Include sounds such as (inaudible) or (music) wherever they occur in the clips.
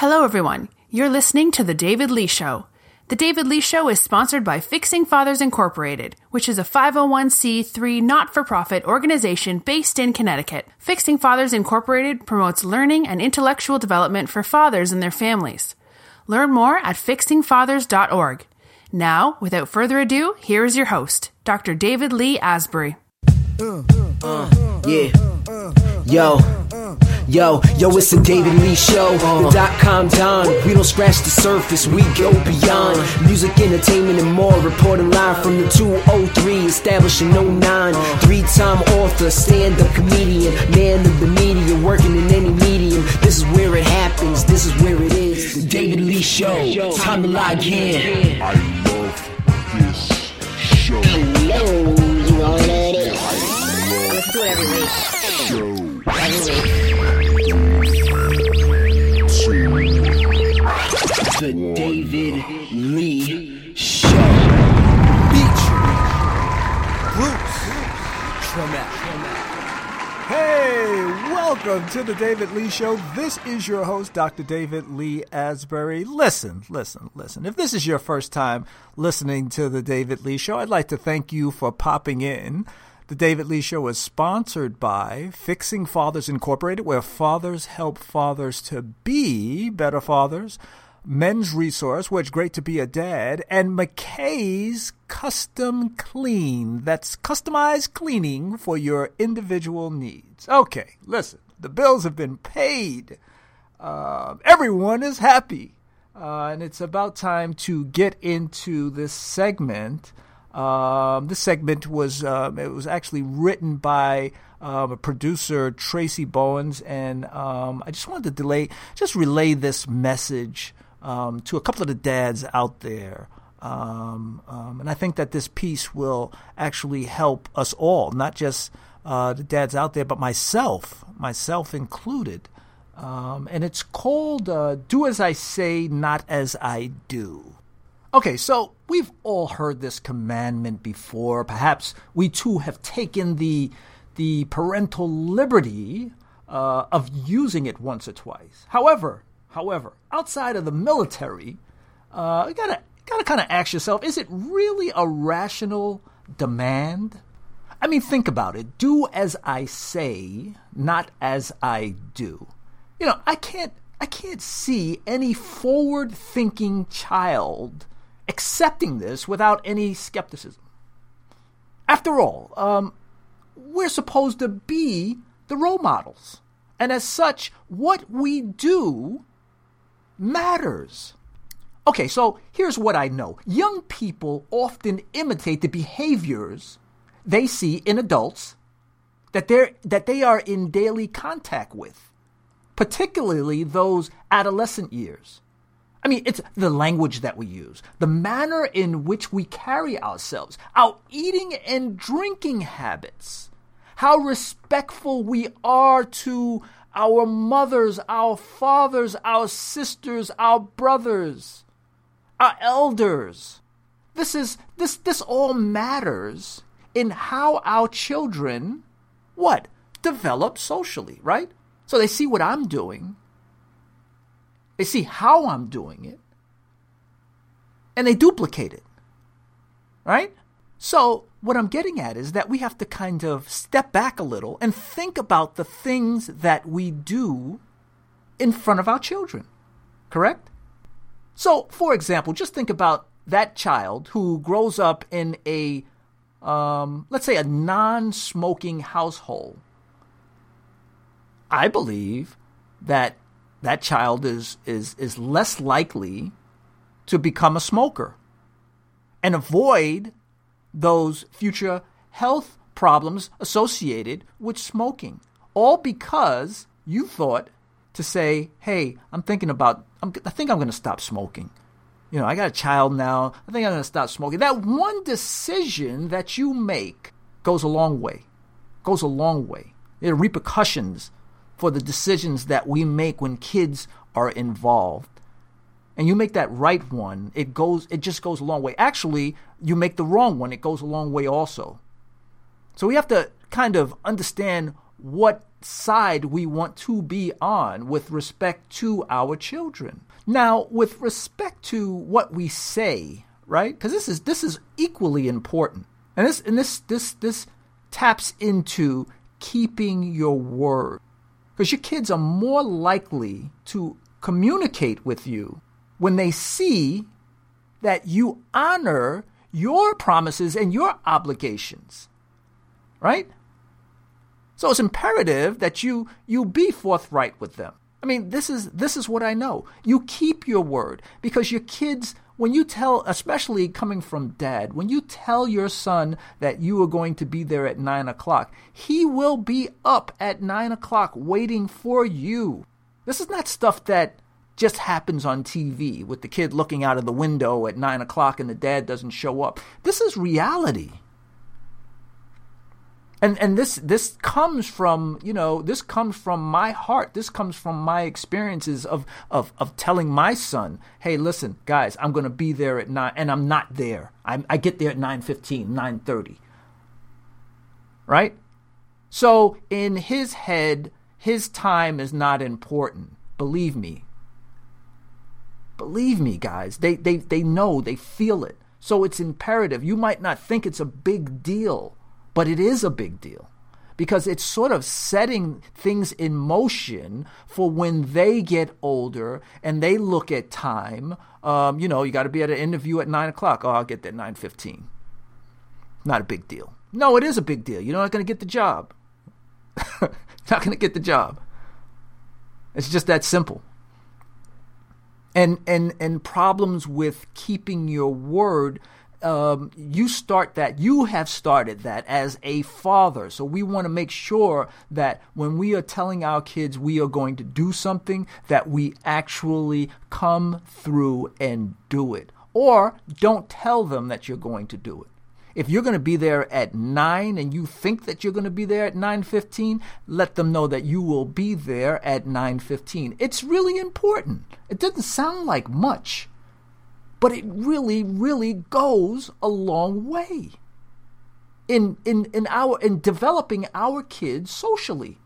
Hello, everyone. You're listening to The David Lee Show. The David Lee Show is sponsored by Fixing Fathers Incorporated, which is a 501c3 not for profit organization based in Connecticut. Fixing Fathers Incorporated promotes learning and intellectual development for fathers and their families. Learn more at fixingfathers.org. Now, without further ado, here is your host, Dr. David Lee Asbury. Uh, yeah. Yo. Yo, yo, it's the David Lee Show. The uh. dot com Don. We don't scratch the surface, we go beyond. Uh. Music, entertainment, and more. Reporting live from the 203, establishing 09. Uh. Three time author, stand up comedian, man of the media, working in any medium. This is where it happens, this is where it is. The David Lee Show. Time to log in. I love this show. Hello, you all know it. Let's do it every week. Show Every week. The David Lee Show. Hey, welcome to the David Lee Show. This is your host, Dr. David Lee Asbury. Listen, listen, listen. If this is your first time listening to the David Lee Show, I'd like to thank you for popping in. The David Lee Show is sponsored by Fixing Fathers Incorporated, where fathers help fathers to be better fathers. Men's Resource, it's great to be a dad, and McKay's Custom Clean. That's customized cleaning for your individual needs. Okay, listen, the bills have been paid. Uh, everyone is happy. Uh, and it's about time to get into this segment. Um, this segment was um, it was actually written by um, a producer Tracy Bowens, and um, I just wanted to delay, just relay this message um, to a couple of the dads out there. Um, um, and I think that this piece will actually help us all, not just uh, the dads out there, but myself, myself included. Um, and it's called uh, Do As I Say, Not As I Do. Okay, so we've all heard this commandment before. Perhaps we too have taken the, the parental liberty uh, of using it once or twice. However, however, outside of the military, uh, you gotta gotta kind of ask yourself: Is it really a rational demand? I mean, think about it. Do as I say, not as I do. You know, I can't I can't see any forward-thinking child accepting this without any skepticism. After all, um, we're supposed to be the role models. And as such, what we do matters. Okay, so here's what I know young people often imitate the behaviors they see in adults that, they're, that they are in daily contact with, particularly those adolescent years. I mean, it's the language that we use, the manner in which we carry ourselves, our eating and drinking habits, how respectful we are to our mothers, our fathers, our sisters, our brothers, our elders. This is this this all matters in how our children what? Develop socially, right? So they see what I'm doing. They see how I'm doing it. And they duplicate it. Right? So, what I'm getting at is that we have to kind of step back a little and think about the things that we do in front of our children. Correct? So, for example, just think about that child who grows up in a, um, let's say, a non smoking household. I believe that that child is, is, is less likely to become a smoker and avoid those future health problems associated with smoking. All because you thought to say, hey, I'm thinking about, I'm, I think I'm going to stop smoking. You know, I got a child now. I think I'm going to stop smoking. That one decision that you make goes a long way. Goes a long way. There are repercussions for the decisions that we make when kids are involved. And you make that right one, it goes it just goes a long way. Actually, you make the wrong one, it goes a long way also. So we have to kind of understand what side we want to be on with respect to our children. Now, with respect to what we say, right? Because this is this is equally important, and this and this this this taps into keeping your word, because your kids are more likely to communicate with you when they see that you honor your promises and your obligations, right? So it's imperative that you you be forthright with them. I mean, this is this is what I know. You keep your word because your kids when you tell, especially coming from dad, when you tell your son that you are going to be there at nine o'clock, he will be up at nine o'clock waiting for you. This is not stuff that just happens on TV with the kid looking out of the window at nine o'clock and the dad doesn't show up. This is reality. And and this this comes from you know this comes from my heart. This comes from my experiences of of of telling my son hey listen guys i'm going to be there at 9 and i'm not there. I i get there at 9:15 9:30 right? So in his head his time is not important. Believe me believe me guys they they they know they feel it so it's imperative you might not think it's a big deal but it is a big deal because it's sort of setting things in motion for when they get older and they look at time. Um, you know, you got to be at an interview at nine o'clock. Oh, I'll get there nine fifteen. Not a big deal. No, it is a big deal. You're not going to get the job. (laughs) not going to get the job. It's just that simple. And and and problems with keeping your word um, you start that, you have started that as a father. So we want to make sure that when we are telling our kids we are going to do something, that we actually come through and do it. Or don't tell them that you're going to do it. If you're going to be there at 9 and you think that you're going to be there at 9:15, let them know that you will be there at 9:15. It's really important. It doesn't sound like much, but it really, really goes a long way in in in our in developing our kids socially.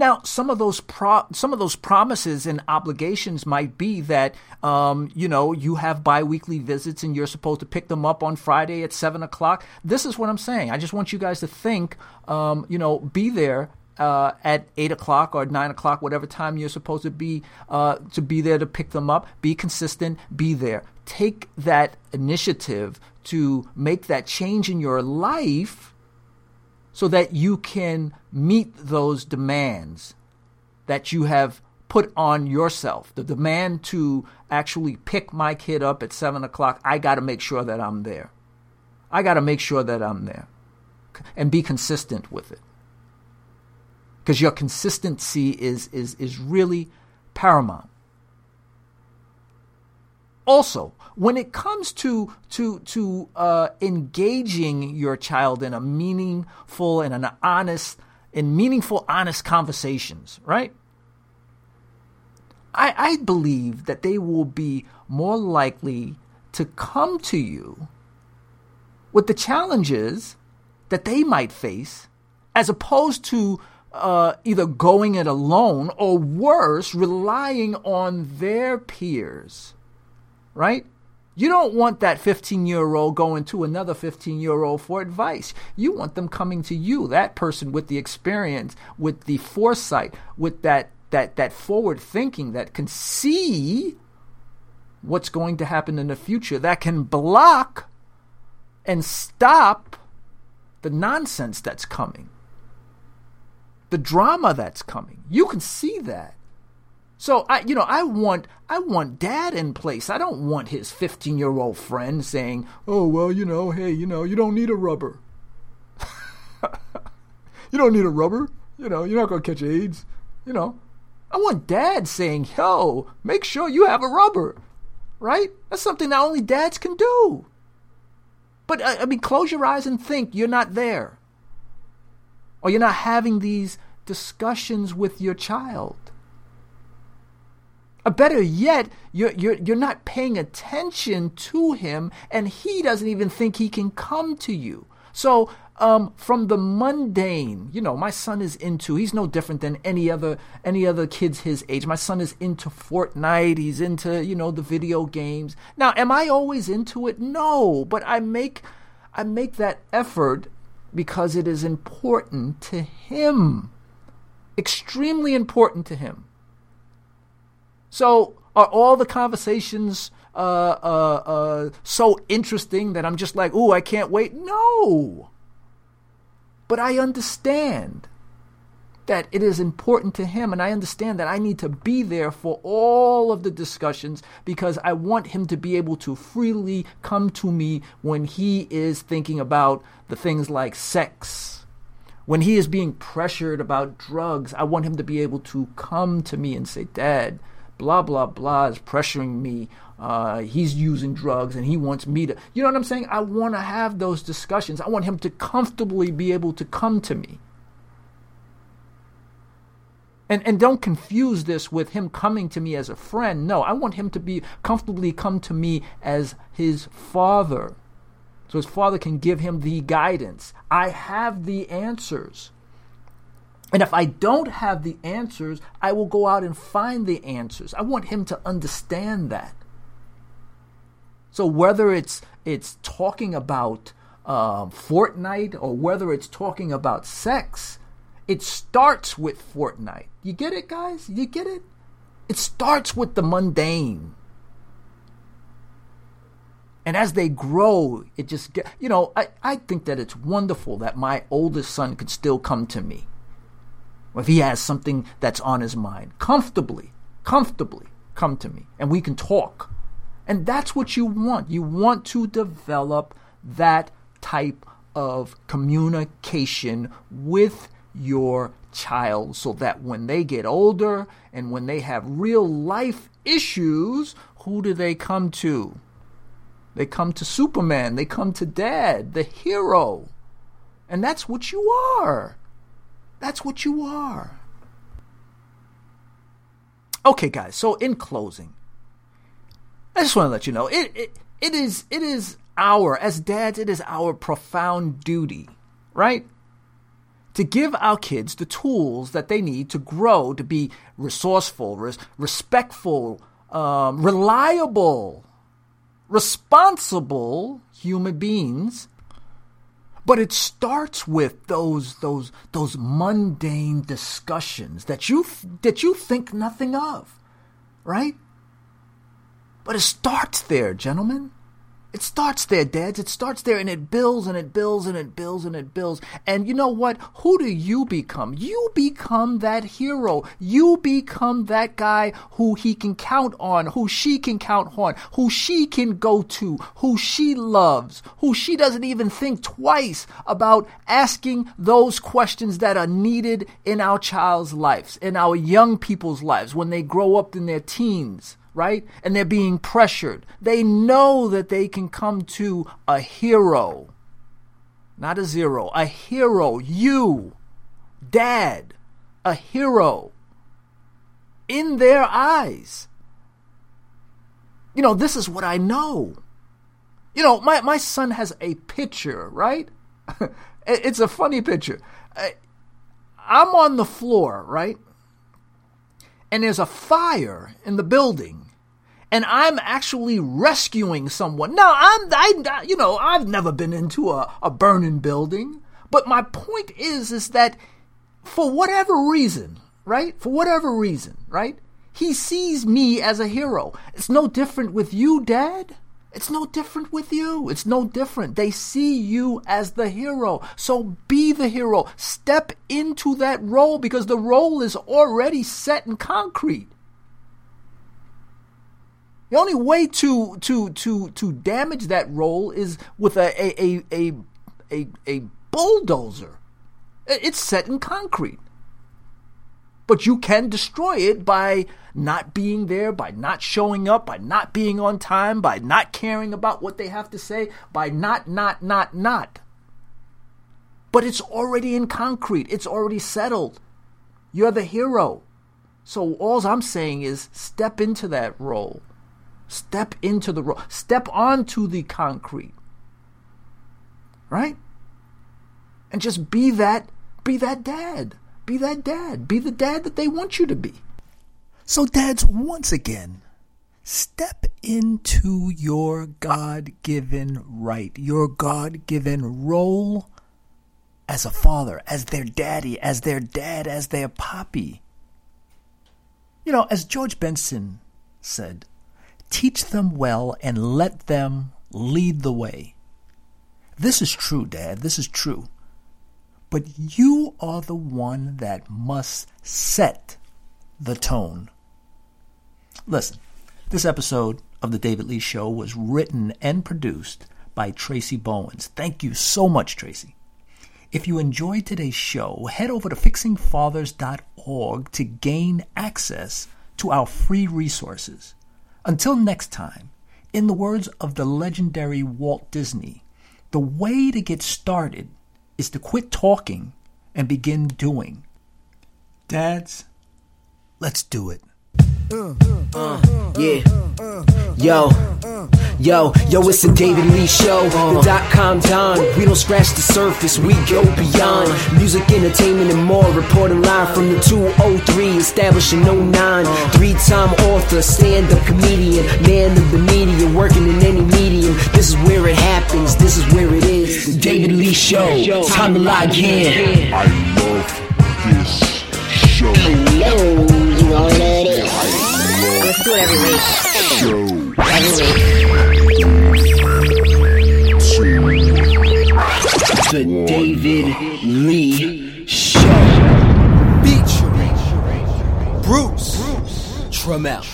Now, some of those pro- some of those promises and obligations might be that um, you know you have biweekly visits and you're supposed to pick them up on Friday at seven o'clock. This is what I'm saying. I just want you guys to think, um, you know, be there uh, at eight o'clock or nine o'clock, whatever time you're supposed to be uh, to be there to pick them up. Be consistent. Be there. Take that initiative to make that change in your life, so that you can meet those demands that you have put on yourself. The demand to actually pick my kid up at seven o'clock. I got to make sure that I'm there. I got to make sure that I'm there, and be consistent with it because your consistency is, is, is really paramount. Also, when it comes to to to uh, engaging your child in a meaningful and an honest in meaningful, honest conversations, right? I, I believe that they will be more likely to come to you with the challenges that they might face as opposed to uh, either going it alone or worse, relying on their peers, right? You don't want that 15 year old going to another 15 year old for advice. You want them coming to you, that person with the experience, with the foresight, with that, that, that forward thinking that can see what's going to happen in the future, that can block and stop the nonsense that's coming the drama that's coming. You can see that. So I, you know, I want, I want dad in place. I don't want his 15 year old friend saying, "Oh well, you know, hey, you know, you don't need a rubber. (laughs) you don't need a rubber. You know, you're not gonna catch AIDS. You know." I want dad saying, "Yo, make sure you have a rubber." Right? That's something that only dads can do. But uh, I mean, close your eyes and think you're not there or you're not having these discussions with your child. Or better yet, you're, you're, you're not paying attention to him and he doesn't even think he can come to you. So, um, from the mundane, you know, my son is into. He's no different than any other any other kids his age. My son is into Fortnite. He's into you know the video games. Now, am I always into it? No, but I make I make that effort because it is important to him, extremely important to him. So, are all the conversations uh, uh, uh, so interesting that I'm just like, ooh, I can't wait? No. But I understand that it is important to him, and I understand that I need to be there for all of the discussions because I want him to be able to freely come to me when he is thinking about the things like sex. When he is being pressured about drugs, I want him to be able to come to me and say, Dad, blah, blah, blah is pressuring me. Uh, he's using drugs and he wants me to. You know what I'm saying? I want to have those discussions. I want him to comfortably be able to come to me. And, and don't confuse this with him coming to me as a friend. No, I want him to be comfortably come to me as his father. So his father can give him the guidance. I have the answers. And if I don't have the answers, I will go out and find the answers. I want him to understand that. So whether it's it's talking about uh, Fortnite or whether it's talking about sex, it starts with Fortnite. You get it, guys? You get it? It starts with the mundane. And as they grow, it just get you know, I, I think that it's wonderful that my oldest son could still come to me. If he has something that's on his mind, comfortably, comfortably come to me and we can talk. And that's what you want. You want to develop that type of communication with your child so that when they get older and when they have real life issues, who do they come to? They come to Superman, they come to Dad, the hero. And that's what you are. That's what you are. Okay, guys, so in closing, I just want to let you know it, it, it is it is our as dads, it is our profound duty, right? To give our kids the tools that they need to grow, to be resourceful, res- respectful, um, reliable, responsible human beings but it starts with those those those mundane discussions that you that you think nothing of, right? But it starts there, gentlemen. It starts there, dads. It starts there and it builds and it builds and it builds and it builds. And you know what? Who do you become? You become that hero. You become that guy who he can count on, who she can count on, who she can go to, who she loves, who she doesn't even think twice about asking those questions that are needed in our child's lives, in our young people's lives when they grow up in their teens right? And they're being pressured. They know that they can come to a hero, not a zero, a hero. You, dad, a hero in their eyes. You know, this is what I know. You know, my, my son has a picture, right? (laughs) it's a funny picture. I'm on the floor, right? And there's a fire in the building and I'm actually rescuing someone. Now, I'm, I, you know, I've never been into a, a burning building, but my point is, is that for whatever reason, right? For whatever reason, right? He sees me as a hero. It's no different with you, Dad. It's no different with you. It's no different. They see you as the hero. So be the hero. Step into that role because the role is already set in concrete. The only way to to to to damage that role is with a a a a, a bulldozer. It's set in concrete. But you can destroy it by not being there, by not showing up, by not being on time, by not caring about what they have to say, by not, not, not, not. But it's already in concrete, it's already settled. You're the hero. So all I'm saying is step into that role. Step into the role. Step onto the concrete. Right? and just be that be that dad. Be that dad. Be the dad that they want you to be. So dads, once again, step into your God-given right, your God-given role as a father, as their daddy, as their dad, as their poppy. You know, as George Benson said, teach them well and let them lead the way. This is true, Dad. This is true. But you are the one that must set the tone. Listen, this episode of The David Lee Show was written and produced by Tracy Bowens. Thank you so much, Tracy. If you enjoyed today's show, head over to fixingfathers.org to gain access to our free resources. Until next time, in the words of the legendary Walt Disney, the way to get started is to quit talking and begin doing. Dads, let's do it. Yeah. Yo. Yo, yo, it's the David Lee Show. The dot com Don. We don't scratch the surface, we go beyond. Music, entertainment, and more. Reporting live from the 203, establishing 09. Three time author, stand up comedian, man of the media, working in any medium. This is where it happens, this is where it is. The David Lee Show. Time to log in. I love this show. Yo, you already Let's do it every week. Show. Every week. The David Lee Show. Featuring Bruce Trammell.